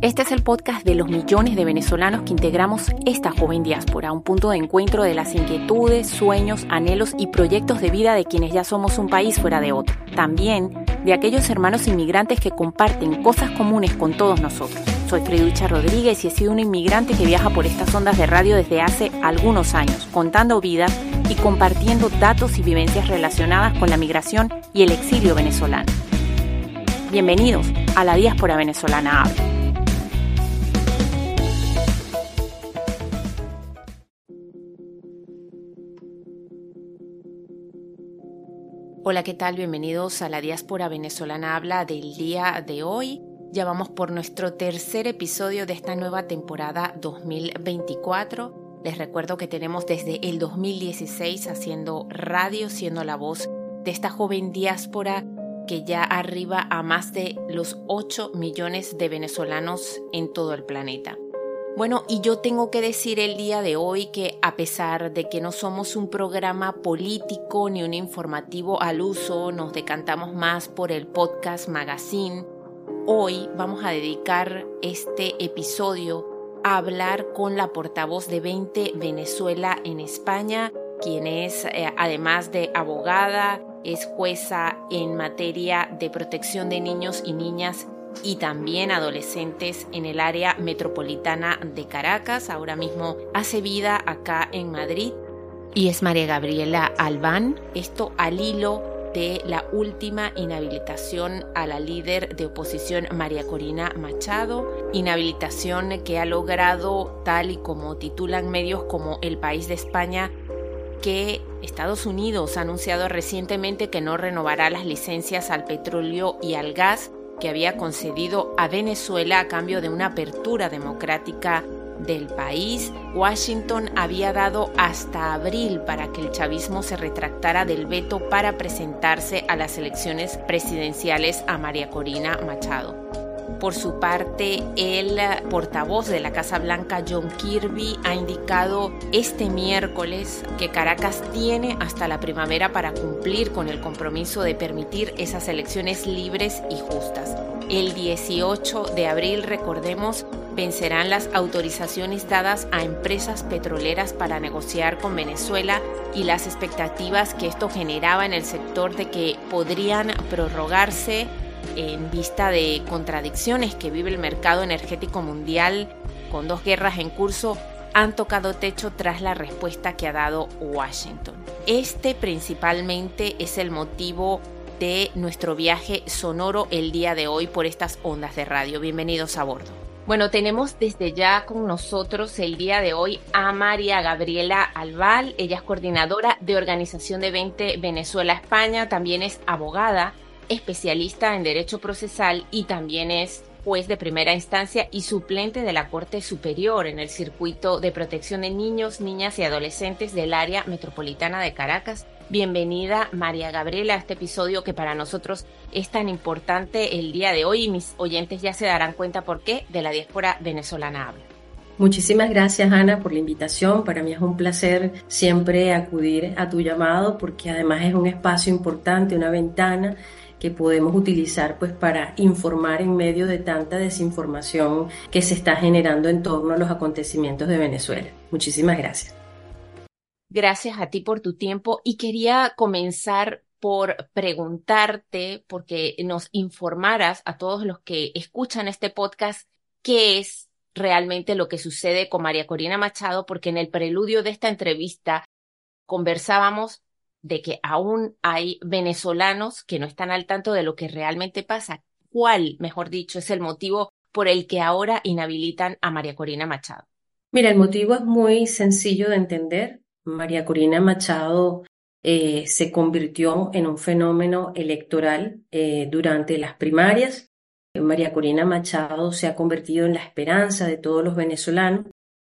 Este es el podcast de los millones de venezolanos que integramos esta joven diáspora, un punto de encuentro de las inquietudes, sueños, anhelos y proyectos de vida de quienes ya somos un país fuera de otro. También de aquellos hermanos inmigrantes que comparten cosas comunes con todos nosotros. Soy Freducha Rodríguez y he sido una inmigrante que viaja por estas ondas de radio desde hace algunos años, contando vidas y compartiendo datos y vivencias relacionadas con la migración y el exilio venezolano. Bienvenidos a la diáspora venezolana Habla. Hola, ¿qué tal? Bienvenidos a la diáspora venezolana habla del día de hoy. Ya vamos por nuestro tercer episodio de esta nueva temporada 2024. Les recuerdo que tenemos desde el 2016 haciendo radio, siendo la voz de esta joven diáspora que ya arriba a más de los 8 millones de venezolanos en todo el planeta. Bueno, y yo tengo que decir el día de hoy que a pesar de que no somos un programa político ni un informativo al uso, nos decantamos más por el podcast magazine, hoy vamos a dedicar este episodio a hablar con la portavoz de 20 Venezuela en España, quien es, eh, además de abogada, es jueza en materia de protección de niños y niñas y también adolescentes en el área metropolitana de Caracas. Ahora mismo hace vida acá en Madrid y es María Gabriela Albán. Esto al hilo de la última inhabilitación a la líder de oposición María Corina Machado, inhabilitación que ha logrado, tal y como titulan medios como El País de España, que Estados Unidos ha anunciado recientemente que no renovará las licencias al petróleo y al gas que había concedido a Venezuela a cambio de una apertura democrática del país, Washington había dado hasta abril para que el chavismo se retractara del veto para presentarse a las elecciones presidenciales a María Corina Machado. Por su parte, el portavoz de la Casa Blanca, John Kirby, ha indicado este miércoles que Caracas tiene hasta la primavera para cumplir con el compromiso de permitir esas elecciones libres y justas. El 18 de abril, recordemos, vencerán las autorizaciones dadas a empresas petroleras para negociar con Venezuela y las expectativas que esto generaba en el sector de que podrían prorrogarse en vista de contradicciones que vive el mercado energético mundial con dos guerras en curso, han tocado techo tras la respuesta que ha dado Washington. Este principalmente es el motivo de nuestro viaje sonoro el día de hoy por estas ondas de radio. Bienvenidos a bordo. Bueno, tenemos desde ya con nosotros el día de hoy a María Gabriela Albal. Ella es coordinadora de Organización de 20 Venezuela España, también es abogada especialista en Derecho Procesal y también es juez de primera instancia y suplente de la Corte Superior en el circuito de protección de niños, niñas y adolescentes del área metropolitana de Caracas. Bienvenida María Gabriela a este episodio que para nosotros es tan importante el día de hoy y mis oyentes ya se darán cuenta por qué de la diáspora venezolana habla. Muchísimas gracias Ana por la invitación. Para mí es un placer siempre acudir a tu llamado porque además es un espacio importante, una ventana que podemos utilizar pues para informar en medio de tanta desinformación que se está generando en torno a los acontecimientos de Venezuela. Muchísimas gracias. Gracias a ti por tu tiempo y quería comenzar por preguntarte, porque nos informaras a todos los que escuchan este podcast, qué es realmente lo que sucede con María Corina Machado, porque en el preludio de esta entrevista conversábamos de que aún hay venezolanos que no están al tanto de lo que realmente pasa. ¿Cuál, mejor dicho, es el motivo por el que ahora inhabilitan a María Corina Machado? Mira, el motivo es muy sencillo de entender. María Corina Machado eh, se convirtió en un fenómeno electoral eh, durante las primarias. María Corina Machado se ha convertido en la esperanza de todos los venezolanos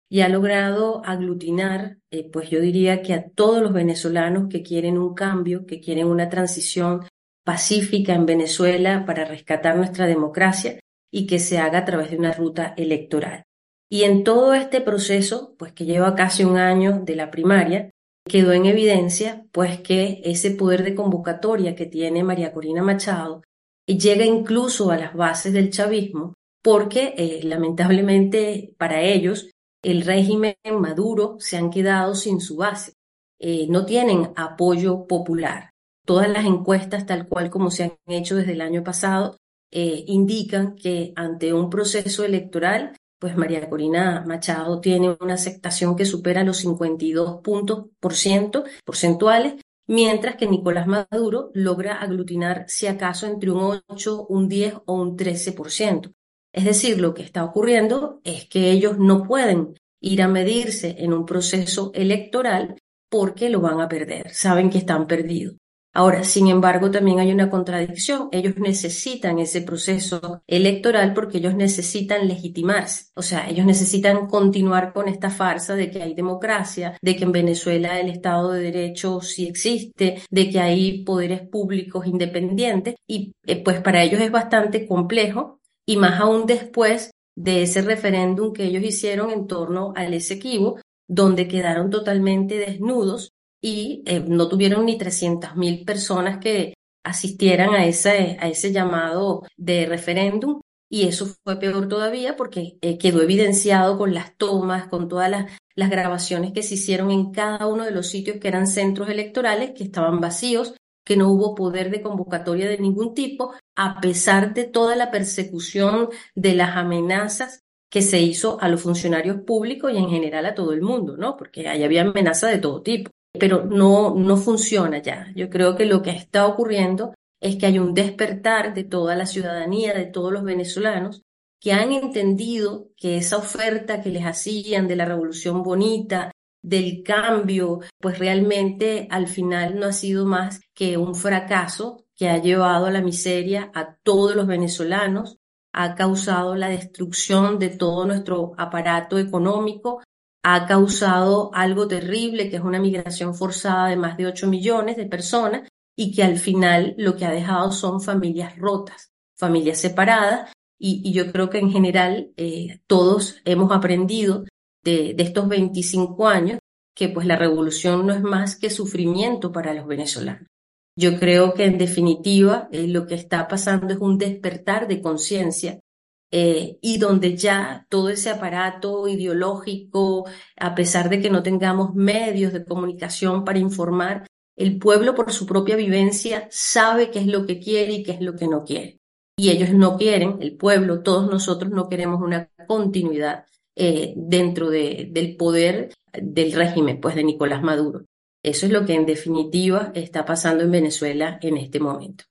y ha logrado aglutinar, eh, pues yo diría que a todos los venezolanos que quieren un cambio, que quieren una transición pacífica en Venezuela para rescatar nuestra democracia y que se haga a través de una ruta electoral. Y en todo este proceso, pues que lleva casi un año de la primaria, quedó en evidencia pues que ese poder de convocatoria que tiene María Corina Machado llega incluso a las bases del chavismo porque eh, lamentablemente para ellos el régimen Maduro se han quedado sin su base, eh, no tienen apoyo popular. Todas las encuestas, tal cual como se han hecho desde el año pasado, eh, indican que ante un proceso electoral, pues María Corina Machado tiene una aceptación que supera los 52 puntos por ciento, porcentuales, mientras que Nicolás Maduro logra aglutinar si acaso entre un 8, un 10 o un 13%. Es decir, lo que está ocurriendo es que ellos no pueden ir a medirse en un proceso electoral porque lo van a perder, saben que están perdidos. Ahora, sin embargo, también hay una contradicción. Ellos necesitan ese proceso electoral porque ellos necesitan legitimarse. O sea, ellos necesitan continuar con esta farsa de que hay democracia, de que en Venezuela el Estado de Derecho sí existe, de que hay poderes públicos independientes. Y eh, pues para ellos es bastante complejo y más aún después de ese referéndum que ellos hicieron en torno al Esequibo, donde quedaron totalmente desnudos y eh, no tuvieron ni 300.000 personas que asistieran a ese, a ese llamado de referéndum. Y eso fue peor todavía porque eh, quedó evidenciado con las tomas, con todas las, las grabaciones que se hicieron en cada uno de los sitios que eran centros electorales, que estaban vacíos, que no hubo poder de convocatoria de ningún tipo, a pesar de toda la persecución, de las amenazas que se hizo a los funcionarios públicos y en general a todo el mundo, ¿no? Porque ahí había amenazas de todo tipo pero no, no funciona ya. Yo creo que lo que está ocurriendo es que hay un despertar de toda la ciudadanía, de todos los venezolanos, que han entendido que esa oferta que les hacían de la revolución bonita, del cambio, pues realmente al final no ha sido más que un fracaso que ha llevado a la miseria a todos los venezolanos, ha causado la destrucción de todo nuestro aparato económico, ha causado algo terrible, que es una migración forzada de más de 8 millones de personas y que al final lo que ha dejado son familias rotas, familias separadas. Y, yo creo que en general eh, todos hemos aprendido de, estos 25 años que pues la revolución no es más que sufrimiento para los venezolanos. Yo creo que en definitiva eh, lo que está pasando es un despertar de conciencia eh, y donde ya todo ese aparato ideológico, a pesar de que no tengamos medios de comunicación para informar, el pueblo por su propia vivencia sabe qué es lo que quiere y qué es lo que no quiere. Y ellos no quieren, el pueblo, todos nosotros no queremos una continuidad eh, dentro de, del poder del régimen, pues de Nicolás Maduro. Eso es lo que en definitiva está pasando en Venezuela en este momento.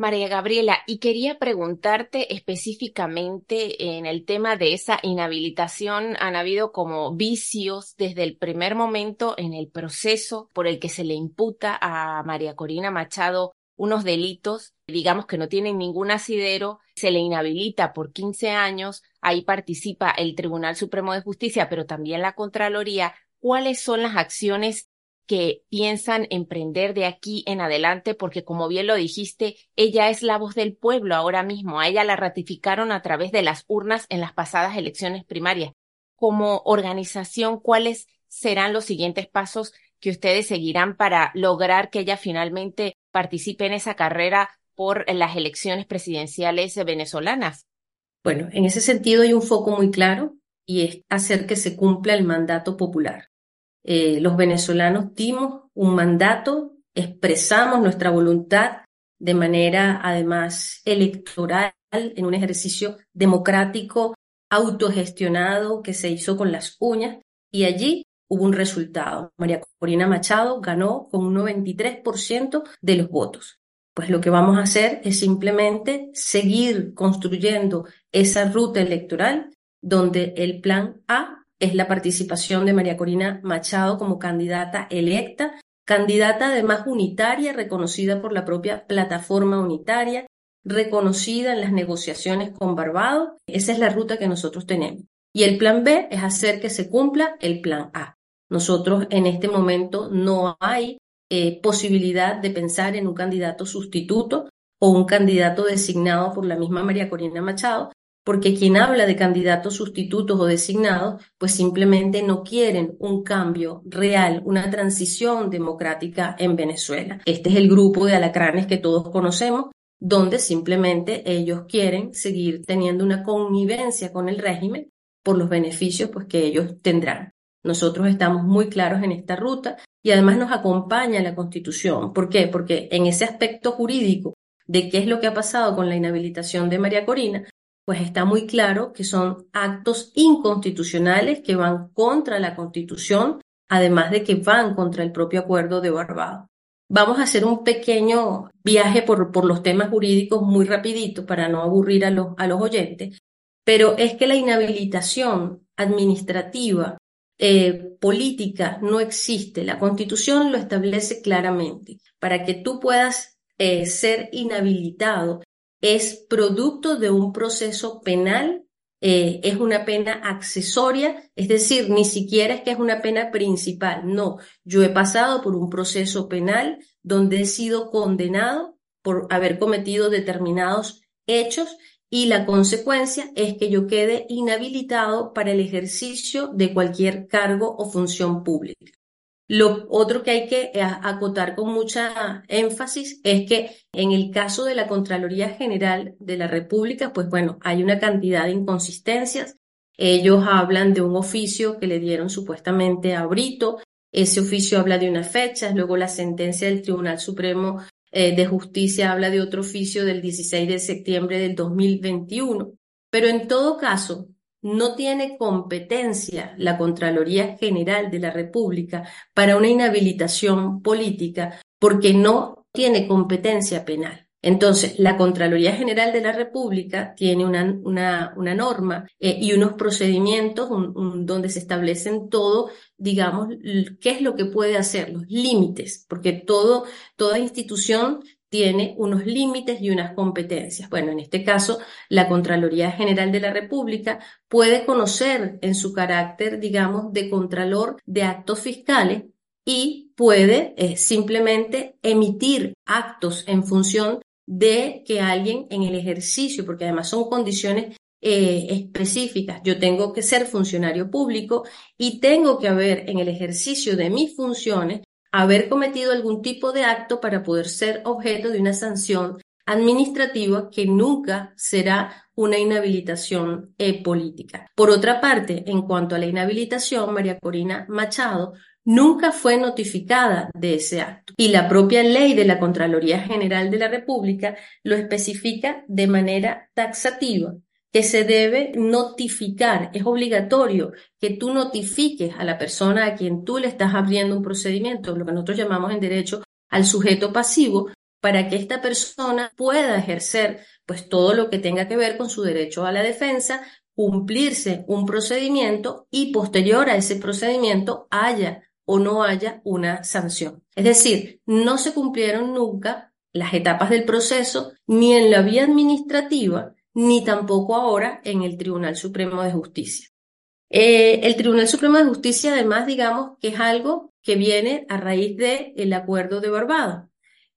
María Gabriela, y quería preguntarte específicamente en el tema de esa inhabilitación. Han habido como vicios desde el primer momento en el proceso por el que se le imputa a María Corina Machado unos delitos, digamos que no tienen ningún asidero, se le inhabilita por 15 años, ahí participa el Tribunal Supremo de Justicia, pero también la Contraloría. ¿Cuáles son las acciones que piensan emprender de aquí en adelante, porque como bien lo dijiste, ella es la voz del pueblo ahora mismo, a ella la ratificaron a través de las urnas en las pasadas elecciones primarias. Como organización, ¿cuáles serán los siguientes pasos que ustedes seguirán para lograr que ella finalmente participe en esa carrera por las elecciones presidenciales venezolanas? Bueno, en ese sentido hay un foco muy claro y es hacer que se cumpla el mandato popular. Eh, los venezolanos dimos un mandato, expresamos nuestra voluntad de manera además electoral en un ejercicio democrático, autogestionado que se hizo con las uñas y allí hubo un resultado. María Corina Machado ganó con un 93% de los votos. Pues lo que vamos a hacer es simplemente seguir construyendo esa ruta electoral donde el plan A es la participación de María Corina Machado como candidata electa, candidata además unitaria, reconocida por la propia plataforma unitaria, reconocida en las negociaciones con Barbados. Esa es la ruta que nosotros tenemos. Y el plan B es hacer que se cumpla el plan A. Nosotros en este momento no hay eh, posibilidad de pensar en un candidato sustituto o un candidato designado por la misma María Corina Machado, porque quien habla de candidatos sustitutos o designados, pues simplemente no quieren un cambio real, una transición democrática en Venezuela. Este es el grupo de alacranes que todos conocemos, donde simplemente ellos quieren seguir teniendo una connivencia con el régimen por los beneficios pues, que ellos tendrán. Nosotros estamos muy claros en esta ruta y además nos acompaña la Constitución. ¿Por qué? Porque en ese aspecto jurídico de qué es lo que ha pasado con la inhabilitación de María Corina, pues está muy claro que son actos inconstitucionales que van contra la Constitución, además de que van contra el propio acuerdo de Barbados. Vamos a hacer un pequeño viaje por, por los temas jurídicos muy rapidito para no aburrir a los, a los oyentes, pero es que la inhabilitación administrativa eh, política no existe. La constitución lo establece claramente. Para que tú puedas eh, ser inhabilitado es producto de un proceso penal, eh, es una pena accesoria, es decir, ni siquiera es que es una pena principal. No, yo he pasado por un proceso penal donde he sido condenado por haber cometido determinados hechos y la consecuencia es que yo quede inhabilitado para el ejercicio de cualquier cargo o función pública. Lo otro que hay que eh, acotar con mucha énfasis es que en el caso de la Contraloría General de la República, pues bueno, hay una cantidad de inconsistencias. Ellos hablan de un oficio que le dieron supuestamente a Brito. Ese oficio habla de unas fechas, luego la sentencia del Tribunal Supremo eh, de Justicia habla de otro oficio del 16 de septiembre del 2021. Pero en todo caso, no tiene competencia la Contraloría General de la República para una inhabilitación política porque no tiene competencia penal. Entonces, la Contraloría General de la República tiene una, una, norma eh, y unos procedimientos donde se establecen todo, digamos, qué es lo que puede hacer, los límites, porque toda institución tiene unos límites y unas competencias. Bueno, en este caso, la Contraloría General de la República puede conocer en su carácter, digamos, de contralor de actos fiscales y puede eh, simplemente emitir actos en función de que alguien en el ejercicio, porque además son condiciones eh, específicas, yo tengo que ser funcionario público y tengo que haber en el ejercicio de mis funciones haber cometido algún tipo de acto para poder ser objeto de una sanción administrativa que nunca será una inhabilitación eh, política. Por otra parte, en cuanto a la inhabilitación, María Corina Machado nunca fue notificada de ese acto. Y la propia ley de la Contraloría General de la República lo especifica de manera taxativa que se debe notificar, es obligatorio que tú notifiques a la persona a quien tú le estás abriendo un procedimiento, lo que nosotros llamamos en derecho al sujeto pasivo, para que esta persona pueda ejercer pues todo lo que tenga que ver con su derecho a la defensa, cumplirse un procedimiento y posterior a ese procedimiento haya o no haya una sanción. Es decir, no se cumplieron nunca las etapas del proceso ni en la vía administrativa ni tampoco ahora en el Tribunal Supremo de Justicia. Eh, el Tribunal Supremo de Justicia, además, digamos que es algo que viene a raíz del el acuerdo de Barbados.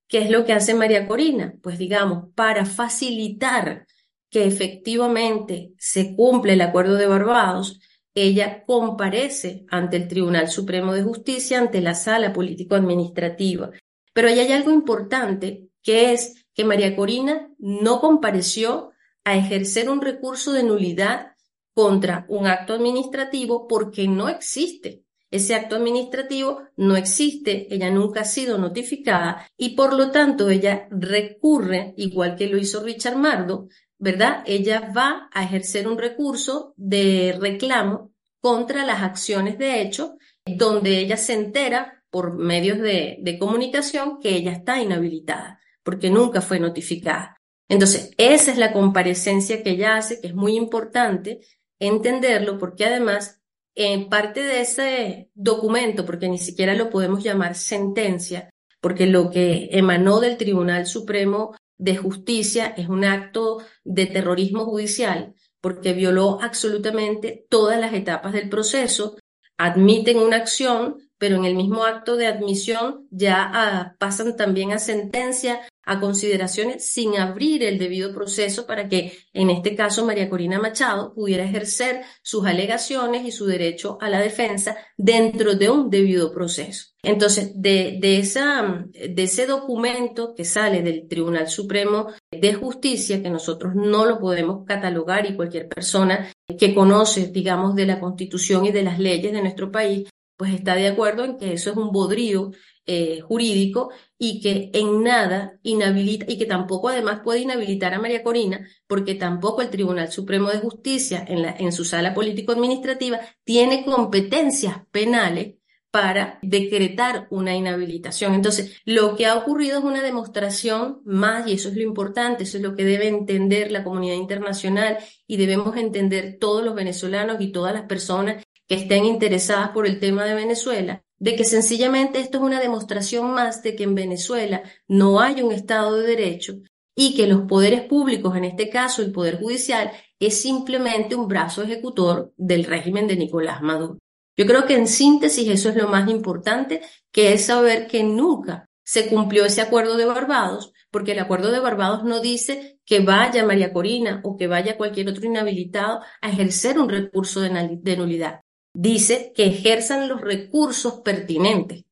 ¿Qué es lo que hace María Corina? Pues digamos, para facilitar que efectivamente se cumple el acuerdo de Barbados, ella comparece ante el Tribunal Supremo de Justicia, ante la sala político-administrativa. Pero ahí hay algo importante, que es que María Corina no compareció a ejercer un recurso de nulidad contra un acto administrativo porque no existe. Ese acto administrativo no existe, ella nunca ha sido notificada y por lo tanto ella recurre, igual que lo hizo Richard Mardo, ¿verdad? Ella va a ejercer un recurso de reclamo contra las acciones de hecho, donde ella se entera por medios de, comunicación que ella está inhabilitada, porque nunca fue notificada. Entonces, esa es la comparecencia que ella hace, que es muy importante entenderlo, porque además, en parte de ese documento, porque ni siquiera lo podemos llamar sentencia, porque lo que emanó del Tribunal Supremo de Justicia es un acto de terrorismo judicial, porque violó absolutamente todas las etapas del proceso, admiten una acción, pero en el mismo acto de admisión ya ah, pasan también a sentencia a consideraciones sin abrir el debido proceso para que, en este caso, María Corina Machado pudiera ejercer sus alegaciones y su derecho a la defensa dentro de un debido proceso. Entonces, de, ese documento que sale del Tribunal Supremo de Justicia, que nosotros no lo podemos catalogar y cualquier persona que conoce, digamos, de la Constitución y de las leyes de nuestro país, pues está de acuerdo en que eso es un bodrío eh, jurídico y que en nada inhabilita y que tampoco además puede inhabilitar a María Corina porque tampoco el Tribunal Supremo de Justicia en, la, en su sala político-administrativa tiene competencias penales para decretar una inhabilitación. Entonces, lo que ha ocurrido es una demostración más, y eso es lo importante, eso es lo que debe entender la comunidad internacional y debemos entender todos los venezolanos y todas las personas estén interesadas por el tema de Venezuela, de que sencillamente esto es una demostración más de que en Venezuela no hay un Estado de Derecho y que los poderes públicos, en este caso el Poder Judicial, es simplemente un brazo ejecutor del régimen de Nicolás Maduro. Yo creo que en síntesis eso es lo más importante, que es saber que nunca se cumplió ese acuerdo de Barbados, porque el acuerdo de Barbados no dice que vaya María Corina o que vaya cualquier otro inhabilitado a ejercer un recurso de nulidad. Dice que ejerzan los recursos pertinentes.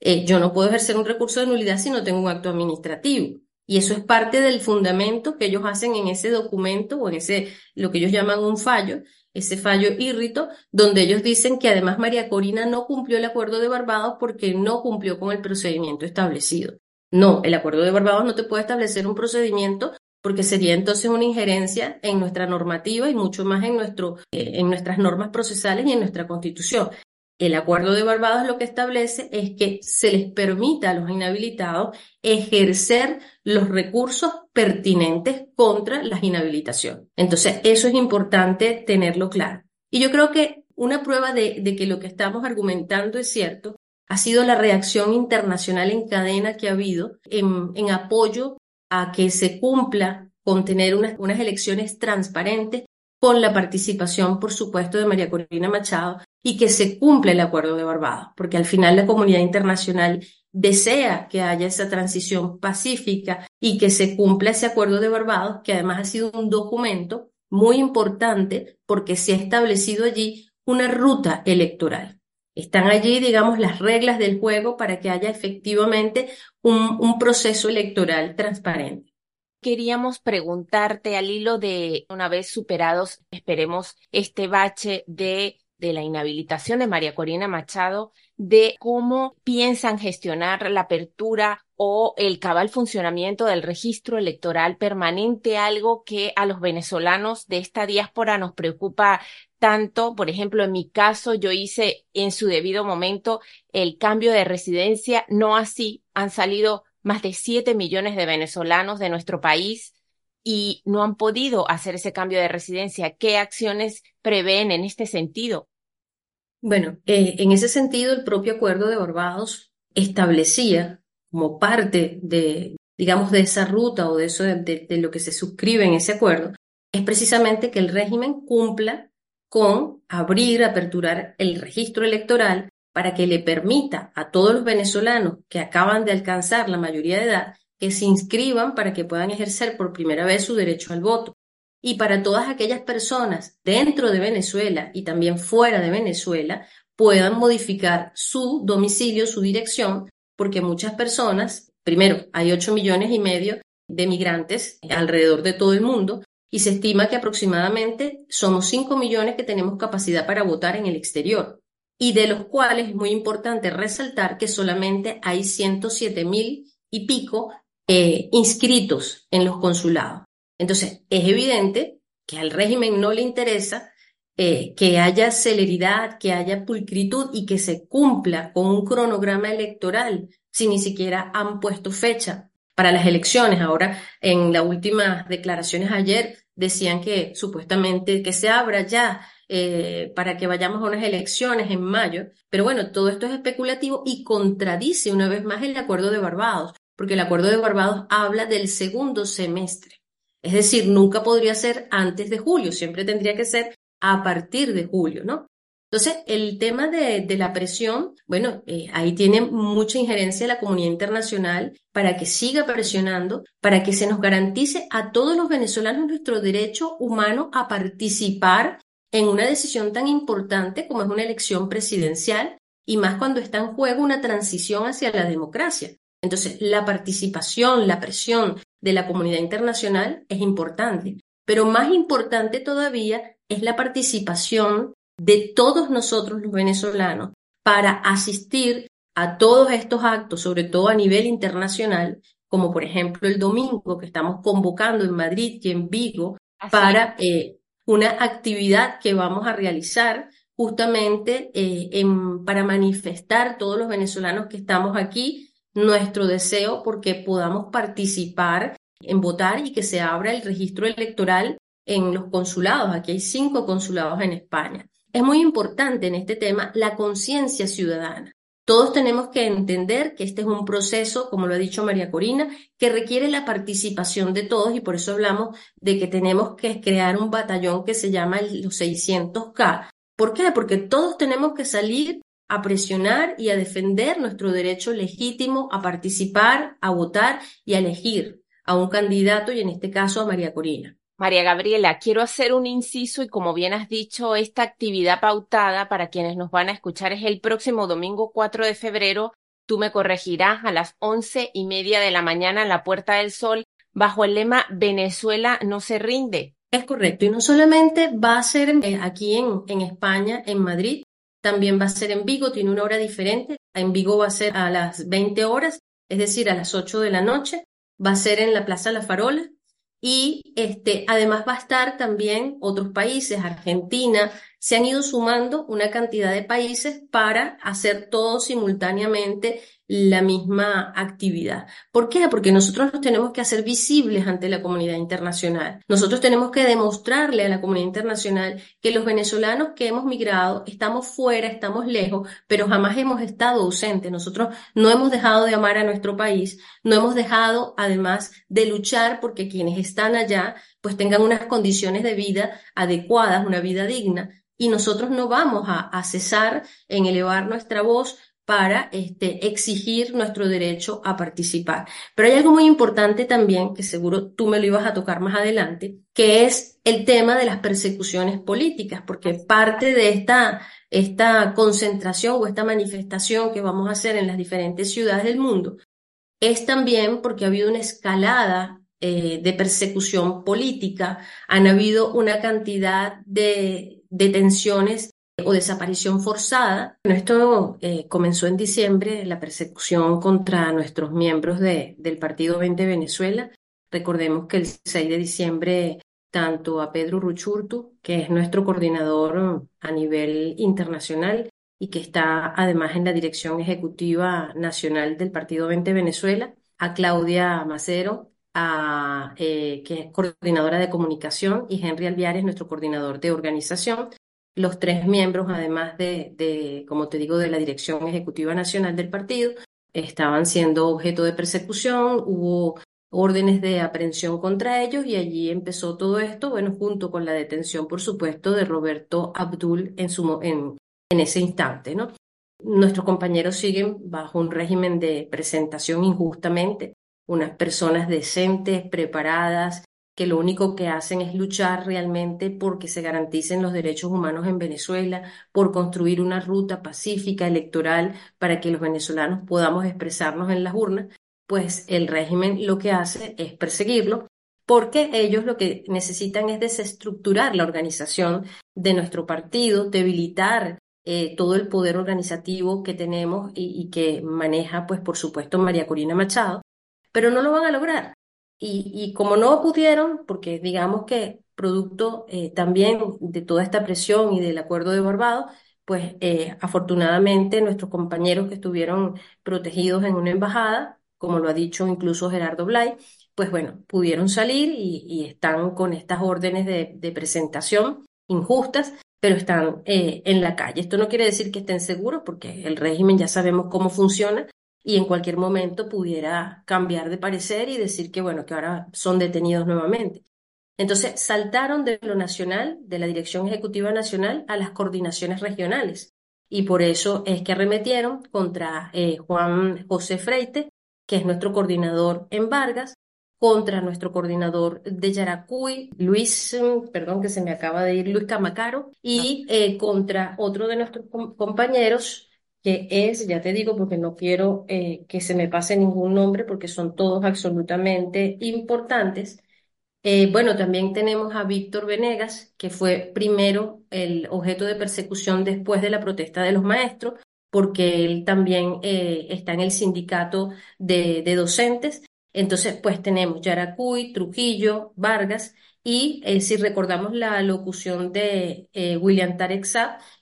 Eh, yo no puedo ejercer un recurso de nulidad si no tengo un acto administrativo. Y eso es parte del fundamento que ellos hacen en ese documento o en ese, lo que ellos llaman un fallo, ese fallo írrito, donde ellos dicen que además María Corina no cumplió el acuerdo de Barbados porque no cumplió con el procedimiento establecido. No, el acuerdo de Barbados no te puede establecer un procedimiento porque sería entonces una injerencia en nuestra normativa y mucho más en, nuestro, eh, en nuestras normas procesales y en nuestra constitución. El acuerdo de Barbados lo que establece es que se les permita a los inhabilitados ejercer los recursos pertinentes contra las inhabilitaciones. Entonces, eso es importante tenerlo claro. Y yo creo que una prueba de, que lo que estamos argumentando es cierto ha sido la reacción internacional en cadena que ha habido en, apoyo a que se cumpla con tener unas elecciones transparentes con la participación, por supuesto, de María Corina Machado y que se cumpla el acuerdo de Barbados, porque al final la comunidad internacional desea que haya esa transición pacífica y que se cumpla ese acuerdo de Barbados, que además ha sido un documento muy importante porque se ha establecido allí una ruta electoral. Están allí, digamos, las reglas del juego para que haya efectivamente un, proceso electoral transparente. Queríamos preguntarte al hilo de, una vez superados, esperemos, este bache de, de la inhabilitación de María Corina Machado, de cómo piensan gestionar la apertura o el cabal funcionamiento del registro electoral permanente, algo que a los venezolanos de esta diáspora nos preocupa tanto. Por ejemplo, en mi caso, yo hice en su debido momento el cambio de residencia, no así han salido más de 7 millones de venezolanos de nuestro país y no han podido hacer ese cambio de residencia. ¿Qué acciones prevén en este sentido? Bueno, eh, en ese sentido, el propio acuerdo de Barbados establecía como parte de, digamos, de esa ruta o de eso de, de lo que se suscribe en ese acuerdo, es precisamente que el régimen cumpla con abrir, aperturar el registro electoral para que le permita a todos los venezolanos que acaban de alcanzar la mayoría de edad que se inscriban para que puedan ejercer por primera vez su derecho al voto. Y para todas aquellas personas dentro de Venezuela y también fuera de Venezuela puedan modificar su domicilio, su dirección, porque muchas personas, primero, hay ocho millones y medio de migrantes alrededor de todo el mundo y se estima que aproximadamente somos cinco millones que tenemos capacidad para votar en el exterior y de los cuales es muy importante resaltar que solamente hay 107 mil y pico eh, inscritos en los consulados. Entonces, es evidente que al régimen no le interesa eh, que haya celeridad, que haya pulcritud y que se cumpla con un cronograma electoral si ni siquiera han puesto fecha para las elecciones. Ahora, en las últimas declaraciones ayer, decían que supuestamente que se abra ya eh, para que vayamos a unas elecciones en mayo. Pero bueno, todo esto es especulativo y contradice una vez más el acuerdo de Barbados, porque el acuerdo de Barbados habla del segundo semestre. Es decir, nunca podría ser antes de julio, siempre tendría que ser a partir de julio, ¿no? Entonces, el tema de, la presión, bueno, eh, ahí tiene mucha injerencia la comunidad internacional para que siga presionando, para que se nos garantice a todos los venezolanos nuestro derecho humano a participar en una decisión tan importante como es una elección presidencial y más cuando está en juego una transición hacia la democracia. Entonces, la participación, la presión de la comunidad internacional es importante, pero más importante todavía es la participación de todos nosotros los venezolanos para asistir a todos estos actos, sobre todo a nivel internacional, como por ejemplo el domingo que estamos convocando en Madrid y en Vigo para eh, una actividad que vamos a realizar justamente eh, en, para manifestar todos los venezolanos que estamos aquí nuestro deseo porque podamos participar en votar y que se abra el registro electoral en los consulados. Aquí hay cinco consulados en España. Es muy importante en este tema la conciencia ciudadana. Todos tenemos que entender que este es un proceso, como lo ha dicho María Corina, que requiere la participación de todos y por eso hablamos de que tenemos que crear un batallón que se llama los 600K. ¿Por qué? Porque todos tenemos que salir a presionar y a defender nuestro derecho legítimo a participar, a votar y a elegir a un candidato y en este caso a María Corina. María Gabriela, quiero hacer un inciso y como bien has dicho, esta actividad pautada para quienes nos van a escuchar es el próximo domingo 4 de febrero. Tú me corregirás a las once y media de la mañana en la Puerta del Sol bajo el lema Venezuela no se rinde. Es correcto, y no solamente va a ser eh, aquí en, en España, en Madrid, también va a ser en Vigo, tiene una hora diferente. En Vigo va a ser a las 20 horas, es decir, a las 8 de la noche. Va a ser en la Plaza La Farola, y este, además va a estar también otros países, Argentina, se han ido sumando una cantidad de países para hacer todo simultáneamente la misma actividad. ¿Por qué? Porque nosotros nos tenemos que hacer visibles ante la comunidad internacional. Nosotros tenemos que demostrarle a la comunidad internacional que los venezolanos que hemos migrado estamos fuera, estamos lejos, pero jamás hemos estado ausentes. Nosotros no hemos dejado de amar a nuestro país, no hemos dejado además de luchar porque quienes están allá pues tengan unas condiciones de vida adecuadas, una vida digna. Y nosotros no vamos a, cesar en elevar nuestra voz para este, exigir nuestro derecho a participar. Pero hay algo muy importante también, que seguro tú me lo ibas a tocar más adelante, que es el tema de las persecuciones políticas, porque parte de esta, esta concentración o esta manifestación que vamos a hacer en las diferentes ciudades del mundo es también porque ha habido una escalada eh, de persecución política, han habido una cantidad de detenciones o desaparición forzada. esto eh, comenzó en diciembre, la persecución contra nuestros miembros de, del Partido 20 Venezuela. Recordemos que el 6 de diciembre, tanto a Pedro Ruchurtu, que es nuestro coordinador a nivel internacional y que está además en la dirección ejecutiva nacional del Partido 20 Venezuela, a Claudia Macero, a, eh, que es coordinadora de comunicación, y Henry Alviares, nuestro coordinador de organización, los tres miembros, además de, como te digo, de la Dirección Ejecutiva Nacional del partido, estaban siendo objeto de persecución, hubo órdenes de aprehensión contra ellos y allí empezó todo esto, bueno, junto con la detención, por supuesto, de Roberto Abdul en, su, en, en ese instante, ¿no? Nuestros compañeros siguen bajo un régimen de presentación injustamente, unas personas decentes, preparadas, que lo único que hacen es luchar realmente porque se garanticen los derechos humanos en Venezuela, por construir una ruta pacífica electoral para que los venezolanos podamos expresarnos en las urnas, pues el régimen lo que hace es perseguirlo porque ellos lo que necesitan es desestructurar la organización de nuestro partido, debilitar eh, todo el poder organizativo que tenemos y, y que maneja, pues por supuesto, María Corina Machado, pero no lo van a lograr y, como no pudieron, porque digamos que producto eh, también de toda esta presión y del acuerdo de Barbados, pues eh, afortunadamente nuestros compañeros que estuvieron protegidos en una embajada, como lo ha dicho incluso Gerardo Blay, pues bueno, pudieron salir y, están con estas órdenes de, presentación injustas, pero están eh, en la calle. Esto no quiere decir que estén seguros, porque el régimen ya sabemos cómo funciona y en cualquier momento pudiera cambiar de parecer y decir que, bueno, que ahora son detenidos nuevamente. Entonces saltaron de lo nacional, de la Dirección Ejecutiva Nacional, a las coordinaciones regionales. Y por eso es que arremetieron contra eh, Juan José Freite, que es nuestro coordinador en Vargas, contra nuestro coordinador de Yaracuy, Luis, perdón que se me acaba de ir, Luis Camacaro, y eh, contra otro de nuestros compañeros, que es, ya te digo, porque no quiero eh, que se me pase ningún nombre, porque son todos absolutamente importantes. Eh, bueno, también tenemos a Víctor Venegas, que fue primero el objeto de persecución después de la protesta de los maestros, porque él también está en el sindicato de, docentes entonces, pues tenemos Yaracuy, Trujillo, Vargas, y eh, si recordamos la locución de eh, William Tarek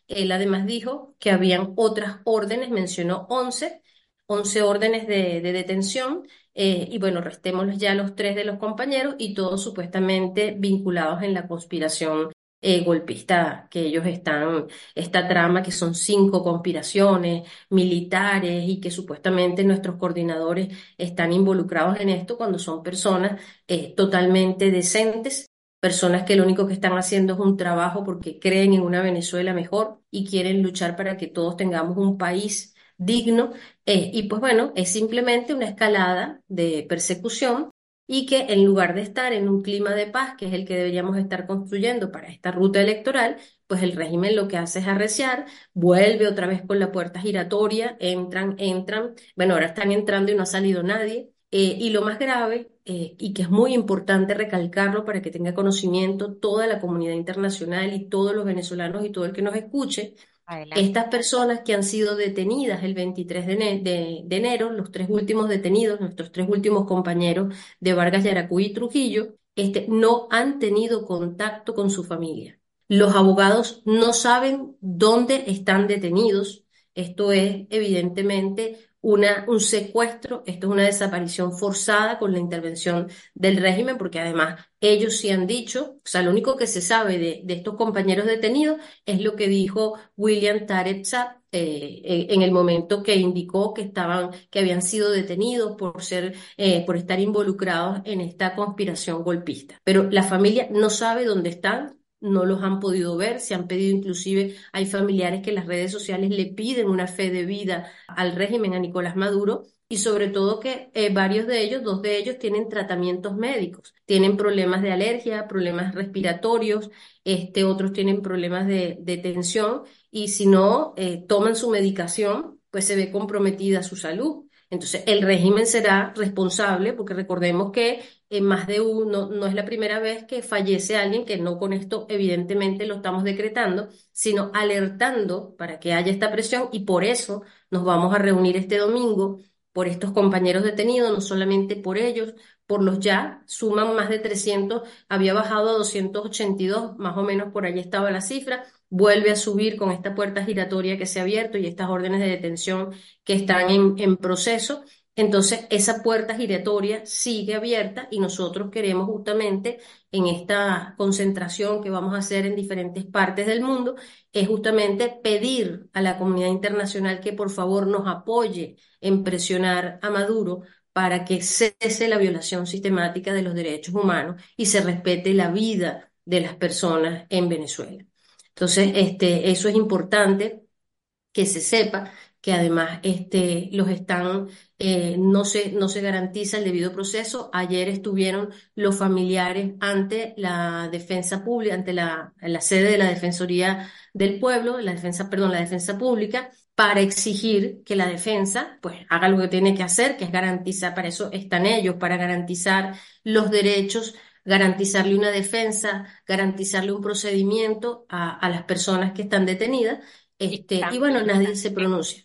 él además dijo que habían otras órdenes, mencionó 11, 11 órdenes de, de detención, eh, y bueno, restémoslos ya los tres de los compañeros y todos supuestamente vinculados en la conspiración eh, golpista que ellos están, esta trama que son cinco conspiraciones militares y que supuestamente nuestros coordinadores están involucrados en esto cuando son personas eh, totalmente decentes, personas que lo único que están haciendo es un trabajo porque creen en una Venezuela mejor y quieren luchar para que todos tengamos un país digno. Eh, y pues bueno, es simplemente una escalada de persecución y que en lugar de estar en un clima de paz, que es el que deberíamos estar construyendo para esta ruta electoral, pues el régimen lo que hace es arreciar, vuelve otra vez con la puerta giratoria, entran, entran, bueno, ahora están entrando y no ha salido nadie. Eh, y lo más grave, eh, y que es muy importante recalcarlo para que tenga conocimiento toda la comunidad internacional y todos los venezolanos y todo el que nos escuche, estas personas que han sido detenidas el 23 de, enero, los tres últimos detenidos, nuestros tres últimos compañeros de Vargas, Yaracuy y Trujillo, este, no han tenido contacto con su familia. Los abogados no saben dónde están detenidos. Esto es evidentemente una, un secuestro, esto es una desaparición forzada con la intervención del régimen, porque además ellos sí han dicho, o sea, lo único que se sabe de, estos compañeros detenidos es lo que dijo William Tarek eh, en el momento que indicó que estaban, que habían sido detenidos por ser, eh, por estar involucrados en esta conspiración golpista. Pero la familia no sabe dónde están, no los han podido ver, se han pedido inclusive, hay familiares que las redes sociales le piden una fe de vida al régimen, a Nicolás Maduro, y sobre todo que eh, varios de ellos, dos de ellos tienen tratamientos médicos, tienen problemas de alergia, problemas respiratorios, este, otros tienen problemas de, tensión y si no eh, toman su medicación, pues se ve comprometida su salud. Entonces, el régimen será responsable, porque recordemos que en más de uno, no es la primera vez que fallece alguien, que no con esto evidentemente lo estamos decretando, sino alertando para que haya esta presión. Y por eso nos vamos a reunir este domingo por estos compañeros detenidos, no solamente por ellos, por los ya, suman más de 300, había bajado a 282, más o menos por allí estaba la cifra, vuelve a subir con esta puerta giratoria que se ha abierto y estas órdenes de detención que están en, proceso. Entonces, esa puerta giratoria sigue abierta y nosotros queremos justamente en esta concentración que vamos a hacer en diferentes partes del mundo, es justamente pedir a la comunidad internacional que por favor nos apoye en presionar a Maduro para que cese la violación sistemática de los derechos humanos y se respete la vida de las personas en Venezuela. Entonces, este, eso es importante que se sepa que además este, los están, eh, no, se, no se garantiza el debido proceso. Ayer estuvieron los familiares ante la defensa pública, ante la, la sede de la Defensoría del Pueblo, la defensa, perdón, la defensa pública, para exigir que la defensa pues haga lo que tiene que hacer, que es garantizar, para eso están ellos, para garantizar los derechos garantizarle una defensa, garantizarle un procedimiento a, las personas que están detenidas, este, y, bueno, nadie se pronuncia.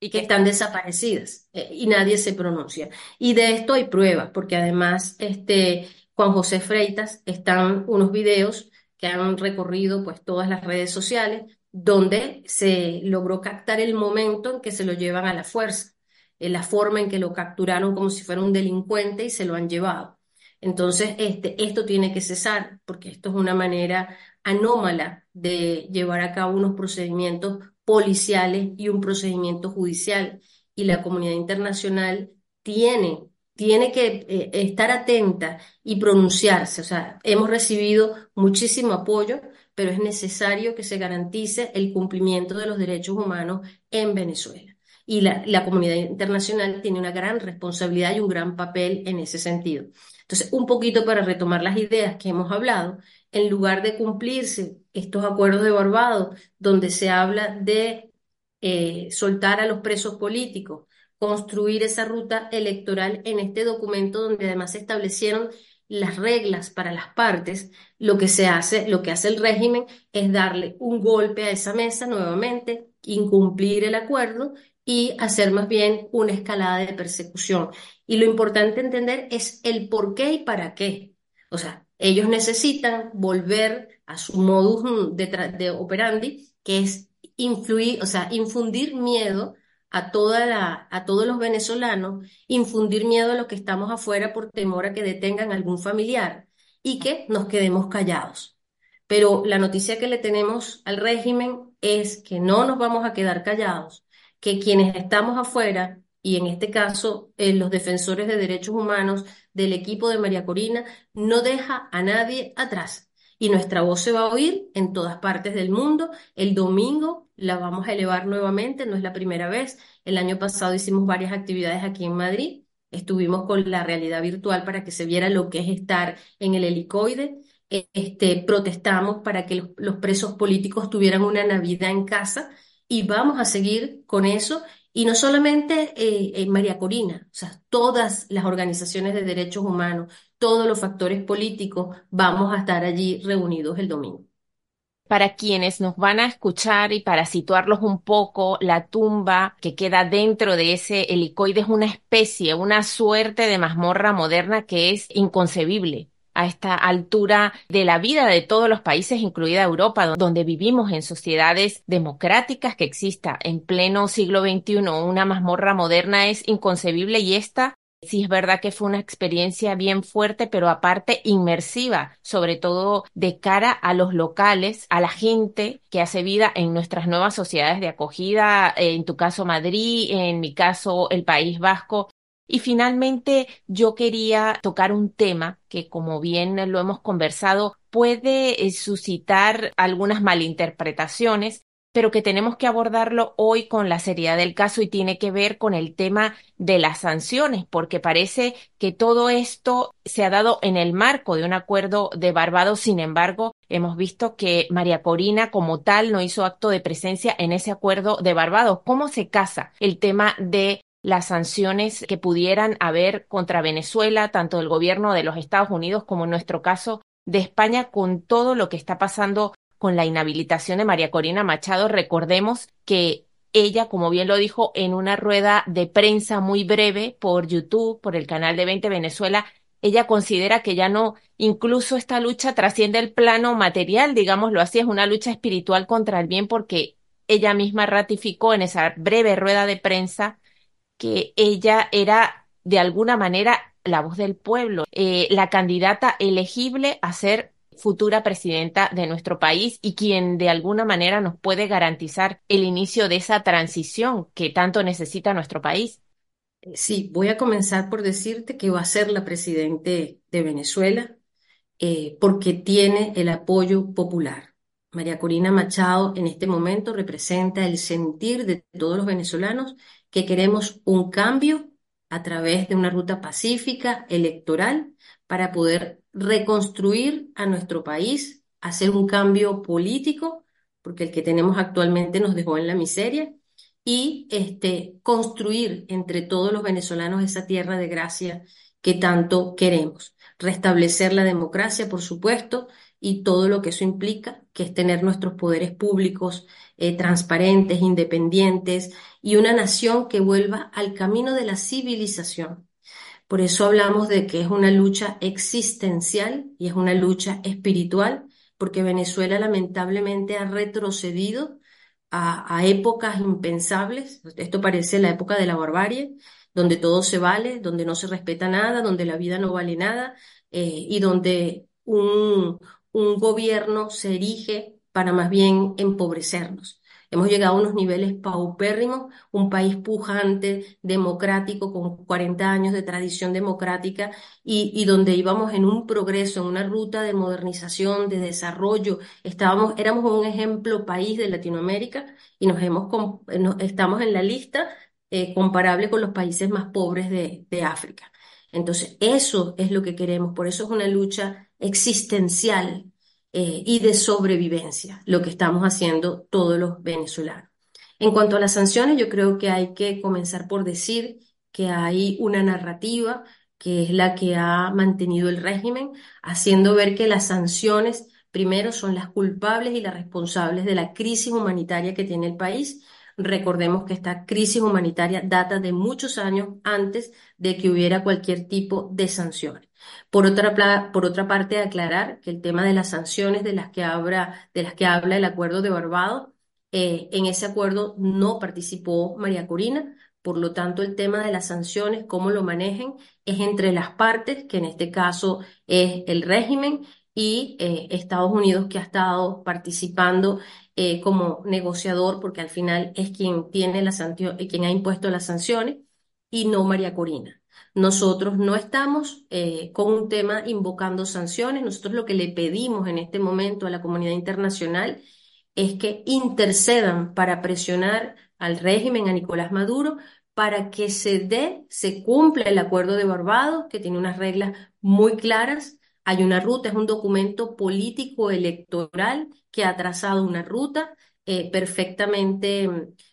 Y que están desaparecidas eh, y nadie se pronuncia. Y de esto hay pruebas, porque además este, Juan José Freitas están unos videos que han recorrido pues todas las redes sociales donde se logró captar el momento en que se lo llevan a la fuerza, en la forma en que lo capturaron como si fuera un delincuente y se lo han llevado. Entonces, este, esto tiene que cesar porque esto es una manera anómala de llevar a cabo unos procedimientos policiales y un procedimiento judicial. Y la comunidad internacional tiene, tiene que eh, estar atenta y pronunciarse. O sea, hemos recibido muchísimo apoyo, pero es necesario que se garantice el cumplimiento de los derechos humanos en Venezuela. Y la, la comunidad internacional tiene una gran responsabilidad y un gran papel en ese sentido. Entonces, un poquito para retomar las ideas que hemos hablado, en lugar de cumplirse estos acuerdos de Barbados, donde se habla de eh, soltar a los presos políticos, construir esa ruta electoral en este documento donde además se establecieron las reglas para las partes, lo que se hace, lo que hace el régimen es darle un golpe a esa mesa nuevamente, incumplir el acuerdo y hacer más bien una escalada de persecución. Y lo importante entender es el por qué y para qué. O sea, ellos necesitan volver a su modus de, de operandi, que es influir, o sea, infundir miedo a, toda la, a todos los venezolanos, infundir miedo a los que estamos afuera por temor a que detengan algún familiar y que nos quedemos callados. Pero la noticia que le tenemos al régimen es que no nos vamos a quedar callados, que quienes estamos afuera, y en este caso eh, los defensores de derechos humanos del equipo de María Corina, no deja a nadie atrás y nuestra voz se va a oír en todas partes del mundo. El domingo la vamos a elevar nuevamente, no es la primera vez. El año pasado hicimos varias actividades aquí en Madrid. Estuvimos con la realidad virtual para que se viera lo que es estar en el helicoide. Este, protestamos para que los presos políticos tuvieran una Navidad en casa y vamos a seguir con eso y no solamente eh, María Corina, o sea, todas las organizaciones de derechos humanos, todos los factores políticos, vamos a estar allí reunidos el domingo. Para quienes nos van a escuchar y para situarlos un poco, la tumba que queda dentro de ese helicoide es una especie, una suerte de mazmorra moderna que es inconcebible a esta altura de la vida de todos los países, incluida Europa, donde vivimos en sociedades democráticas, que exista en pleno siglo XXI una mazmorra moderna es inconcebible. Y esta sí es verdad que fue una experiencia bien fuerte, pero aparte inmersiva, sobre todo de cara a los locales, a la gente que hace vida en nuestras nuevas sociedades de acogida, en tu caso Madrid, en mi caso el País Vasco, y finalmente yo quería tocar un tema que, como bien lo hemos conversado, puede eh, suscitar algunas malinterpretaciones, pero que tenemos que abordarlo hoy con la seriedad del caso y tiene que ver con el tema de las sanciones, porque parece que todo esto se ha dado en el marco de un acuerdo de Barbados. Sin embargo, hemos visto que María Corina como tal no hizo acto de presencia en ese acuerdo de Barbados. ¿Cómo se casa el tema de las sanciones que pudieran haber contra Venezuela, tanto del gobierno de los Estados Unidos como en nuestro caso de España, con todo lo que está pasando con la inhabilitación de María Corina Machado. Recordemos que ella, como bien lo dijo en una rueda de prensa muy breve por YouTube, por el canal de 20 Venezuela, ella considera que ya no, incluso esta lucha trasciende el plano material, digámoslo así, es una lucha espiritual contra el bien porque ella misma ratificó en esa breve rueda de prensa que ella era de alguna manera la voz del pueblo, eh, la candidata elegible a ser futura presidenta de nuestro país y quien de alguna manera nos puede garantizar el inicio de esa transición que tanto necesita nuestro país. Sí, voy a comenzar por decirte que va a ser la presidente de Venezuela eh, porque tiene el apoyo popular. María Corina Machado en este momento representa el sentir de todos los venezolanos que queremos un cambio a través de una ruta pacífica, electoral, para poder reconstruir a nuestro país, hacer un cambio político, porque el que tenemos actualmente nos dejó en la miseria, y este, construir entre todos los venezolanos esa tierra de gracia que tanto queremos. Restablecer la democracia, por supuesto, y todo lo que eso implica, que es tener nuestros poderes públicos eh, transparentes, independientes y una nación que vuelva al camino de la civilización. Por eso hablamos de que es una lucha existencial y es una lucha espiritual, porque Venezuela lamentablemente ha retrocedido a, épocas impensables. Esto parece la época de la barbarie, donde todo se vale, donde no se respeta nada, donde la vida no vale nada eh, y donde un, un gobierno se erige para más bien empobrecernos. Hemos llegado a unos niveles paupérrimos, un país pujante, democrático, con 40 años de tradición democrática y, donde íbamos en un progreso, en una ruta de modernización, de desarrollo. Estábamos, éramos un ejemplo país de Latinoamérica y nos hemos, estamos en la lista eh, comparable con los países más pobres de, de África. Entonces, eso es lo que queremos, por eso es una lucha existencial eh, y de sobrevivencia, lo que estamos haciendo todos los venezolanos. En cuanto a las sanciones, yo creo que hay que comenzar por decir que hay una narrativa que es la que ha mantenido el régimen, haciendo ver que las sanciones primero son las culpables y las responsables de la crisis humanitaria que tiene el país Recordemos que esta crisis humanitaria data de muchos años antes de que hubiera cualquier tipo de sanciones. Por otra, por otra parte, aclarar que el tema de las sanciones de las que habla, de las que habla el acuerdo de Barbados, eh, en ese acuerdo no participó María Corina, por lo tanto, el tema de las sanciones, cómo lo manejen, es entre las partes, que en este caso es el régimen, y eh, Estados Unidos, que ha estado participando eh, como negociador, porque al final es quien tiene la sanción, eh, quien ha impuesto las sanciones, y no María Corina. Nosotros no estamos eh, con un tema invocando sanciones, nosotros lo que le pedimos en este momento a la comunidad internacional es que intercedan para presionar al régimen, a Nicolás Maduro, para que se dé, se cumpla el acuerdo de Barbados, que tiene unas reglas muy claras hay una ruta, es un documento político electoral que ha trazado una ruta. Eh, perfectamente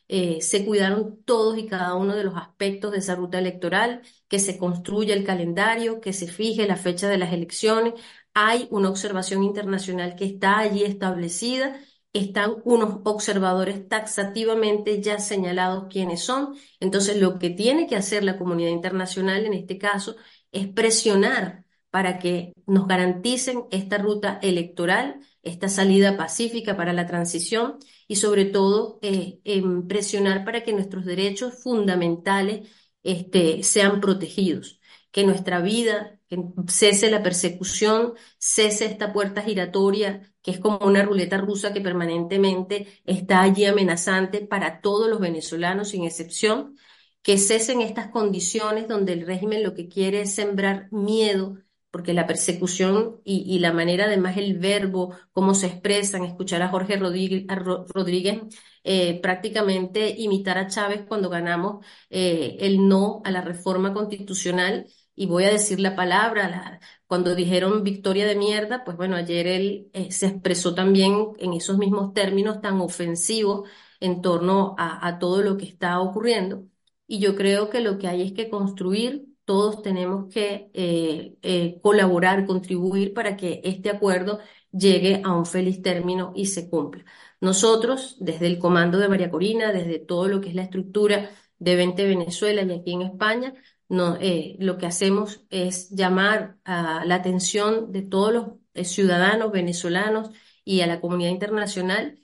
eh, se cuidaron todos y cada uno de los aspectos de esa ruta electoral, que se construya el calendario, que se fije la fecha de las elecciones. Hay una observación internacional que está allí establecida están unos observadores taxativamente ya señalados quiénes son. Entonces, lo que tiene que hacer la comunidad internacional en este caso es presionar para que nos garanticen esta ruta electoral, esta salida pacífica para la transición y sobre todo eh, presionar para que nuestros derechos fundamentales este, sean protegidos, que nuestra vida que cese la persecución, cese esta puerta giratoria que es como una ruleta rusa que permanentemente está allí amenazante para todos los venezolanos sin excepción, que cesen estas condiciones donde el régimen lo que quiere es sembrar miedo porque la persecución y, la manera, además el verbo, cómo se expresan, escuchar a Jorge Rodríguez, eh, prácticamente imitar a Chávez cuando ganamos eh, el no a la reforma constitucional, y voy a decir la palabra, cuando dijeron victoria de mierda, pues bueno, ayer él eh, se expresó también en esos mismos términos tan ofensivos en torno a, a todo lo que está ocurriendo. Y yo creo que lo que hay es que construir todos tenemos que eh, eh, colaborar, contribuir para que este acuerdo llegue a un feliz término y se cumpla. Nosotros, desde el comando de María Corina, desde todo lo que es la estructura de 20 Venezuela y aquí en España, no, eh, lo que hacemos es llamar a la atención de todos los ciudadanos venezolanos y a la comunidad internacional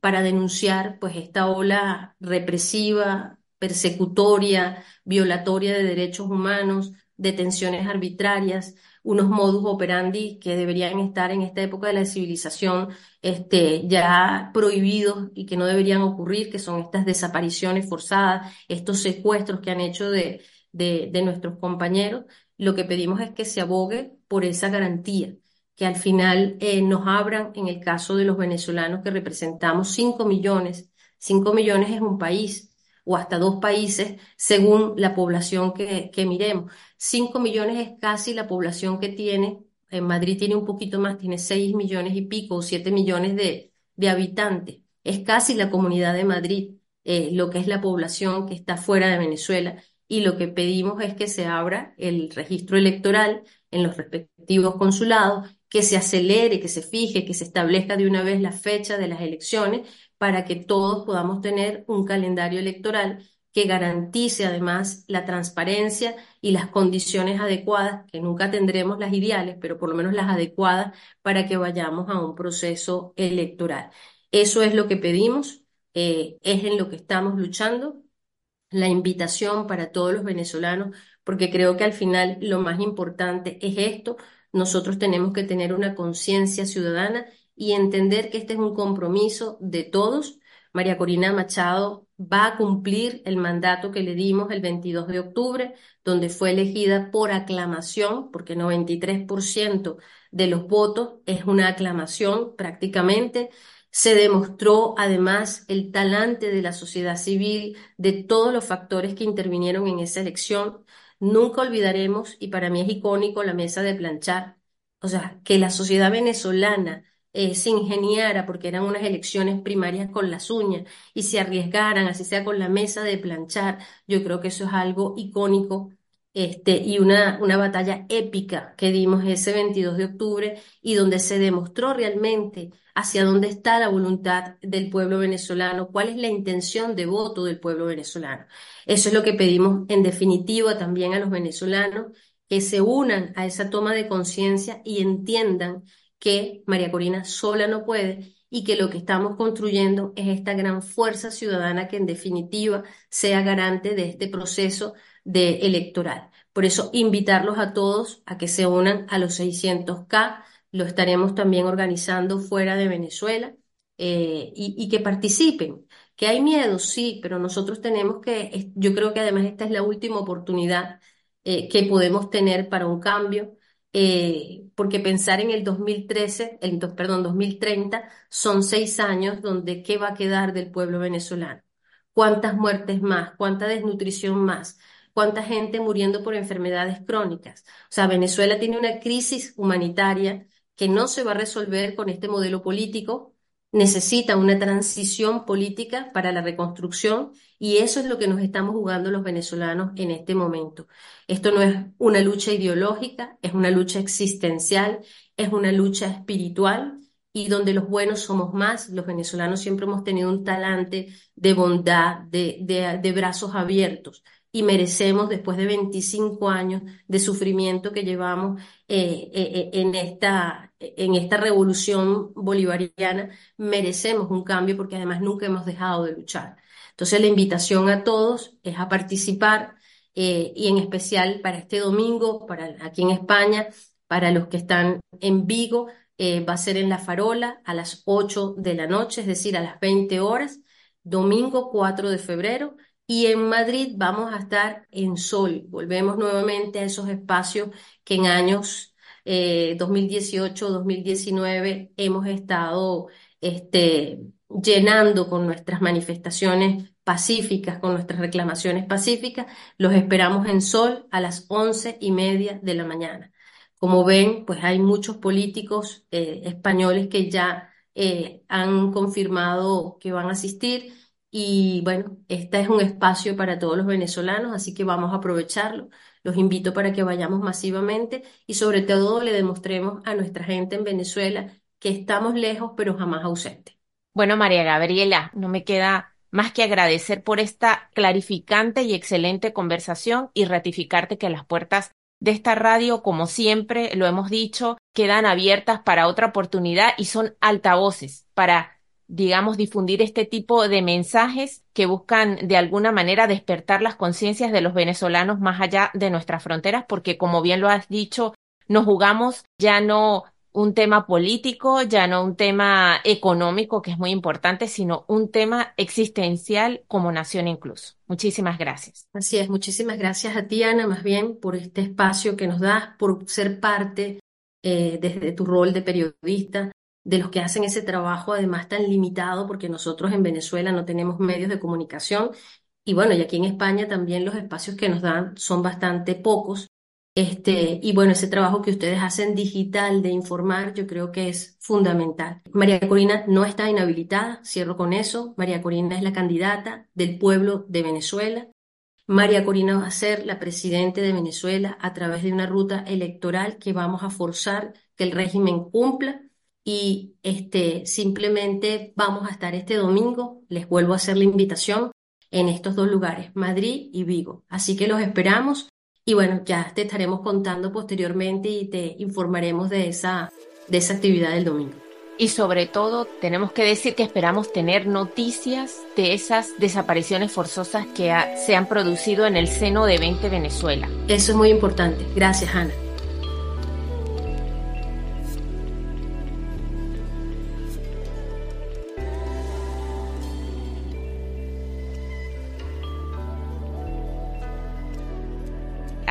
para denunciar pues esta ola represiva, persecutoria, violatoria de derechos humanos, detenciones arbitrarias, unos modus operandi que deberían estar en esta época de la civilización este, ya prohibidos y que no deberían ocurrir, que son estas desapariciones forzadas, estos secuestros que han hecho de, de, nuestros compañeros. Lo que pedimos es que se abogue por esa garantía, que al final eh, nos abran, en el caso de los venezolanos que representamos 5 millones, 5 millones es un país, o hasta dos países según la población que, miremos. Cinco millones es casi la población que tiene, en Madrid tiene un poquito más, tiene seis millones y pico o siete millones de, habitantes. Es casi la comunidad de Madrid, eh, lo que es la población que está fuera de Venezuela. Y lo que pedimos es que se abra el registro electoral en los respectivos consulados, que se acelere, que se fije, que se establezca de una vez la fecha de las elecciones para que todos podamos tener un calendario electoral que garantice además la transparencia y las condiciones adecuadas, que nunca tendremos las ideales, pero por lo menos las adecuadas para que vayamos a un proceso electoral. Eso es lo que pedimos, eh, es en lo que estamos luchando. La invitación para todos los venezolanos, porque creo que al final lo más importante es esto. Nosotros tenemos que tener una conciencia ciudadana y entender que este es un compromiso de todos, María Corina Machado va a cumplir el mandato que le dimos el 22 de octubre, donde fue elegida por aclamación, porque 93% de los votos es una aclamación prácticamente. Se demostró además el talante de la sociedad civil, de todos los factores que intervinieron en esa elección. Nunca olvidaremos, y para mí es icónico, la mesa de planchar. O sea, que la sociedad venezolana eh, se ingeniara, porque eran unas elecciones primarias con las uñas, y se arriesgaran, así sea con la mesa de planchar. Yo creo que eso es algo icónico este, y una, una batalla épica que dimos ese 22 de octubre y donde se demostró realmente hacia dónde está la voluntad del pueblo venezolano, cuál es la intención de voto del pueblo venezolano. Eso es lo que pedimos en definitiva también a los venezolanos, que se unan a esa toma de conciencia y entiendan que María Corina sola no puede y que lo que estamos construyendo es esta gran fuerza ciudadana que en definitiva sea garante de este proceso de electoral. Por eso, invitarlos a todos a que se unan a los 600K. Lo estaremos también organizando fuera de Venezuela eh, y, que participen. Que hay miedo, sí, pero nosotros tenemos que, yo creo que además esta es la última oportunidad eh, que podemos tener para un cambio. Eh, porque pensar en el 2013, el, perdón, 2030, son seis años donde qué va a quedar del pueblo venezolano. ¿Cuántas muertes más? ¿Cuánta desnutrición más? cuánta gente muriendo por enfermedades crónicas. O sea, Venezuela tiene una crisis humanitaria que no se va a resolver con este modelo político, necesita una transición política para la reconstrucción y eso es lo que nos estamos jugando los venezolanos en este momento. Esto no es una lucha ideológica, es una lucha existencial, es una lucha espiritual y donde los buenos somos más. Los venezolanos siempre hemos tenido un talante de bondad, de, de brazos abiertos y merecemos, después de 25 años de sufrimiento que llevamos eh, eh, eh, en, esta, en esta revolución bolivariana, merecemos un cambio porque además nunca hemos dejado de luchar. Entonces la invitación a todos es a participar y en especial para este domingo, para aquí en España, para los que están en Vigo, va a ser en La Farola a las 8 de la noche, es decir, a las 20 horas, domingo 4 de febrero y en Madrid vamos a estar en sol. Volvemos nuevamente a esos espacios que en años 2018, eh, 2019 hemos estado este, llenando con nuestras manifestaciones pacíficas, con nuestras reclamaciones pacíficas. Los esperamos en sol a las once y media de la mañana. Como ven, pues hay muchos políticos eh, españoles que ya eh, han confirmado que van a asistir y bueno, este es un espacio para todos los venezolanos, así que vamos a aprovecharlo. Los invito para que vayamos masivamente y sobre todo le demostremos a nuestra gente en Venezuela que estamos lejos pero jamás ausentes. Bueno, María Gabriela, no me queda más que agradecer por esta clarificante y excelente conversación y ratificarte que las puertas de esta radio, como siempre lo hemos dicho, quedan abiertas para otra oportunidad y son altavoces para digamos, difundir este tipo de mensajes que buscan de alguna manera despertar las conciencias de los venezolanos más allá de nuestras fronteras, porque como bien lo has dicho, nos jugamos ya no un tema político, ya no un tema económico, que es muy importante, sino un tema existencial como nación incluso. Muchísimas gracias. Así es, muchísimas gracias a ti, Ana, más bien por este espacio que nos das, por ser parte eh, desde tu rol de periodista de los que hacen ese trabajo además tan limitado, porque nosotros en Venezuela no tenemos medios de comunicación y bueno, y aquí en España también los espacios que nos dan son bastante pocos. Este, y bueno, ese trabajo que ustedes hacen digital de informar, yo creo que es fundamental. María Corina no está inhabilitada, cierro con eso. María Corina es la candidata del pueblo de Venezuela. María Corina va a ser la presidente de Venezuela a través de una ruta electoral que vamos a forzar que el régimen cumpla y este, simplemente vamos a estar este domingo, les vuelvo a hacer la invitación en estos dos lugares, Madrid y Vigo. Así que los esperamos y bueno, ya te estaremos contando posteriormente y te informaremos de esa, de esa actividad del domingo. Y sobre todo, tenemos que decir que esperamos tener noticias de esas desapariciones forzosas que se han producido en el seno de 20 Venezuela. Eso es muy importante. Gracias, Ana.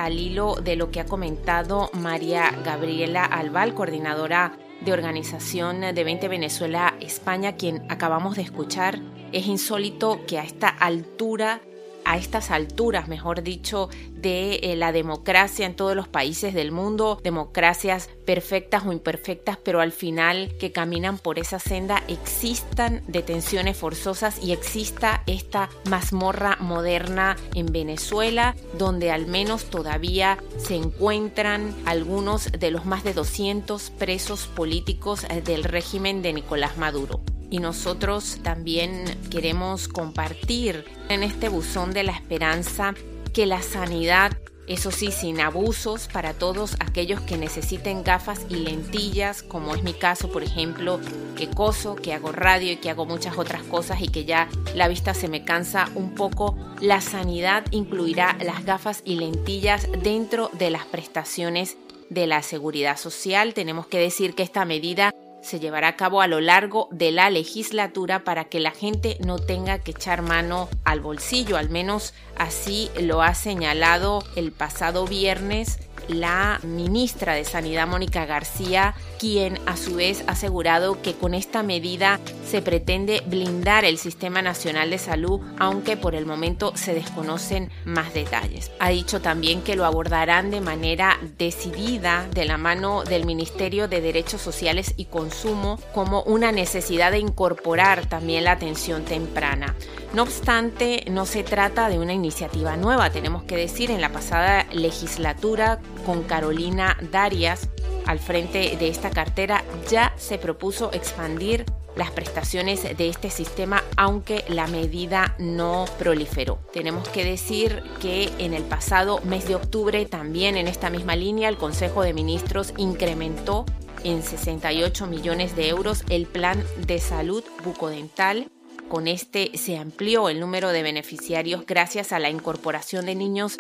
Al hilo de lo que ha comentado María Gabriela Albal, coordinadora de organización de 20 Venezuela España, quien acabamos de escuchar, es insólito que a esta altura a estas alturas, mejor dicho, de eh, la democracia en todos los países del mundo, democracias perfectas o imperfectas, pero al final que caminan por esa senda existan detenciones forzosas y exista esta mazmorra moderna en Venezuela, donde al menos todavía se encuentran algunos de los más de 200 presos políticos eh, del régimen de Nicolás Maduro y nosotros también queremos compartir en este buzón de la esperanza que la sanidad, eso sí, sin abusos para todos aquellos que necesiten gafas y lentillas, como es mi caso, por ejemplo, que coso, que hago radio y que hago muchas otras cosas y que ya la vista se me cansa un poco, la sanidad incluirá las gafas y lentillas dentro de las prestaciones de la seguridad social. Tenemos que decir que esta medida se llevará a cabo a lo largo de la legislatura para que la gente no tenga que echar mano al bolsillo, al menos así lo ha señalado el pasado viernes la ministra de Sanidad Mónica García, quien a su vez ha asegurado que con esta medida se pretende blindar el Sistema Nacional de Salud, aunque por el momento se desconocen más detalles. Ha dicho también que lo abordarán de manera decidida de la mano del Ministerio de Derechos Sociales y Consumo como una necesidad de incorporar también la atención temprana. No obstante, no se trata de una iniciativa nueva, tenemos que decir, en la pasada legislatura con Carolina Darias al frente de esta cartera ya se propuso expandir las prestaciones de este sistema, aunque la medida no proliferó. Tenemos que decir que en el pasado mes de octubre, también en esta misma línea, el Consejo de Ministros incrementó en 68 millones de euros el plan de salud bucodental con este se amplió el número de beneficiarios gracias a la incorporación de niños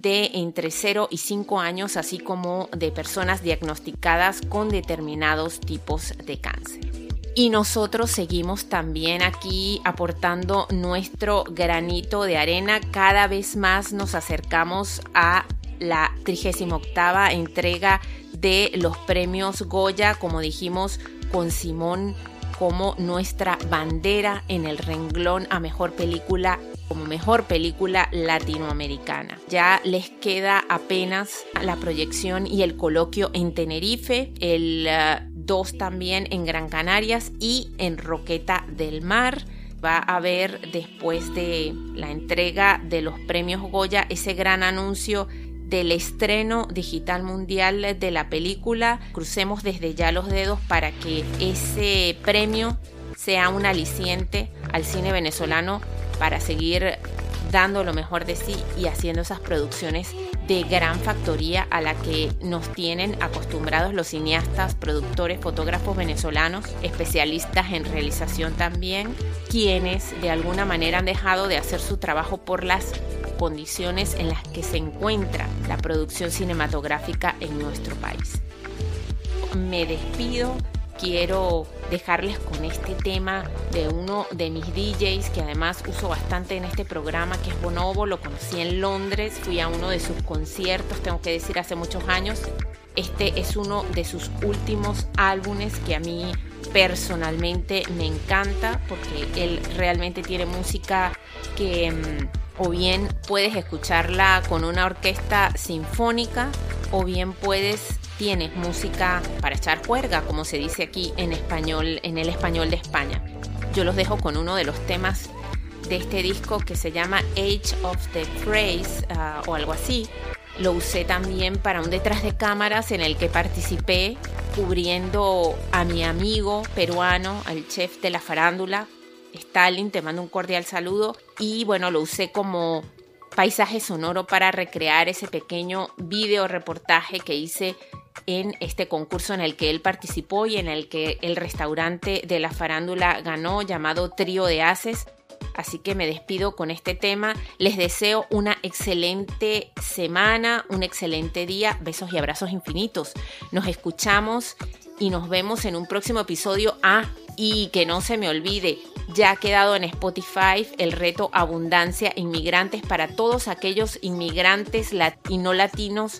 de entre 0 y 5 años, así como de personas diagnosticadas con determinados tipos de cáncer. Y nosotros seguimos también aquí aportando nuestro granito de arena. Cada vez más nos acercamos a la 38 entrega de los premios Goya, como dijimos, con Simón como nuestra bandera en el renglón a mejor película como mejor película latinoamericana. Ya les queda apenas la proyección y el coloquio en Tenerife, el 2 eh, también en Gran Canarias y en Roqueta del Mar va a haber después de la entrega de los premios Goya ese gran anuncio del estreno digital mundial de la película. Crucemos desde ya los dedos para que ese premio sea un aliciente al cine venezolano para seguir dando lo mejor de sí y haciendo esas producciones de gran factoría a la que nos tienen acostumbrados los cineastas, productores, fotógrafos venezolanos, especialistas en realización también, quienes de alguna manera han dejado de hacer su trabajo por las condiciones en las que se encuentra la producción cinematográfica en nuestro país. Me despido, quiero dejarles con este tema de uno de mis DJs que además uso bastante en este programa, que es Bonobo, lo conocí en Londres, fui a uno de sus conciertos, tengo que decir, hace muchos años. Este es uno de sus últimos álbumes que a mí personalmente me encanta porque él realmente tiene música que mm, o bien puedes escucharla con una orquesta sinfónica o bien puedes tienes música para echar juerga, como se dice aquí en español, en el español de España. Yo los dejo con uno de los temas de este disco que se llama Age of the Praise ah, o algo así. Lo usé también para un detrás de cámaras en el que participé cubriendo a mi amigo peruano, al chef de la farándula, Stalin, te mando un cordial saludo y bueno, lo usé como paisaje sonoro para recrear ese pequeño video reportaje que hice en este concurso en el que él participó y en el que el restaurante de la farándula ganó llamado Trío de Haces. Así que me despido con este tema. Les deseo una excelente semana, un excelente día. Besos y abrazos infinitos. Nos escuchamos y nos vemos en un próximo episodio. Ah, y que no se me olvide, ya ha quedado en Spotify el reto Abundancia Inmigrantes para todos aquellos inmigrantes y no latinos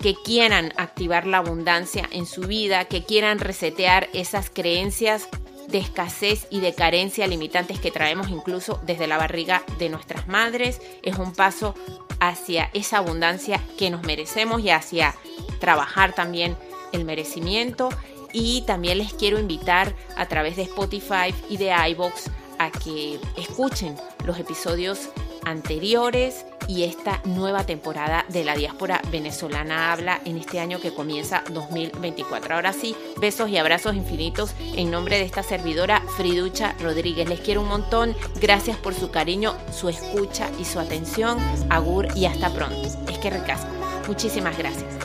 que quieran activar la abundancia en su vida, que quieran resetear esas creencias de escasez y de carencia limitantes que traemos incluso desde la barriga de nuestras madres. Es un paso hacia esa abundancia que nos merecemos y hacia trabajar también el merecimiento. Y también les quiero invitar a través de Spotify y de iBox a que escuchen los episodios anteriores y esta nueva temporada de la diáspora venezolana habla en este año que comienza 2024. Ahora sí, besos y abrazos infinitos en nombre de esta servidora Friducha Rodríguez. Les quiero un montón. Gracias por su cariño, su escucha y su atención. Agur y hasta pronto. Es que recasco. Muchísimas gracias.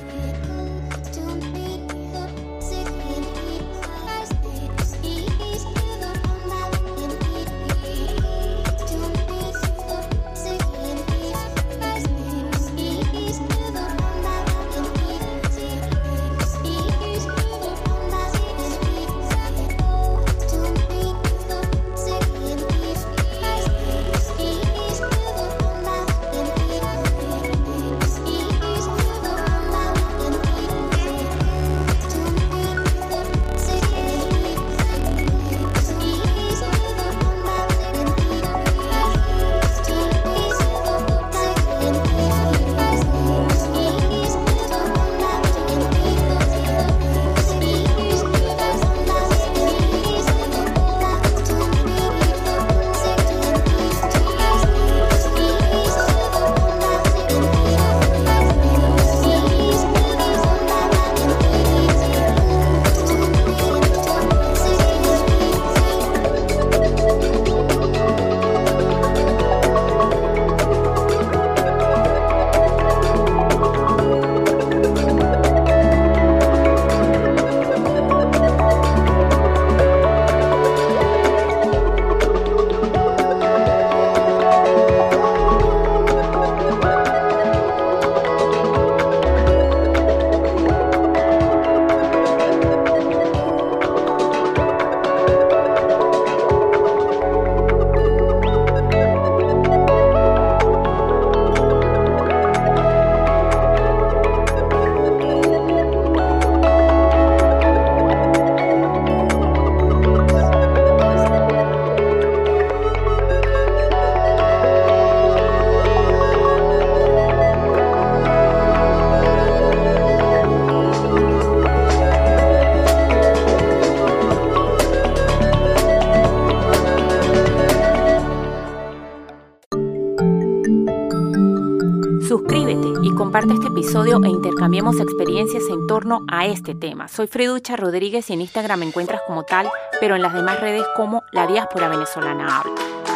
E intercambiemos experiencias en torno a este tema. Soy Freducha Rodríguez y en Instagram me encuentras como tal, pero en las demás redes como La Diáspora Venezolana Habla.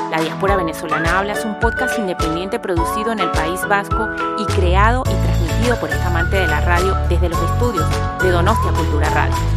La Diáspora Venezolana Habla es un podcast independiente producido en el País Vasco y creado y transmitido por esta amante de la radio desde los estudios de Donostia Cultura Radio.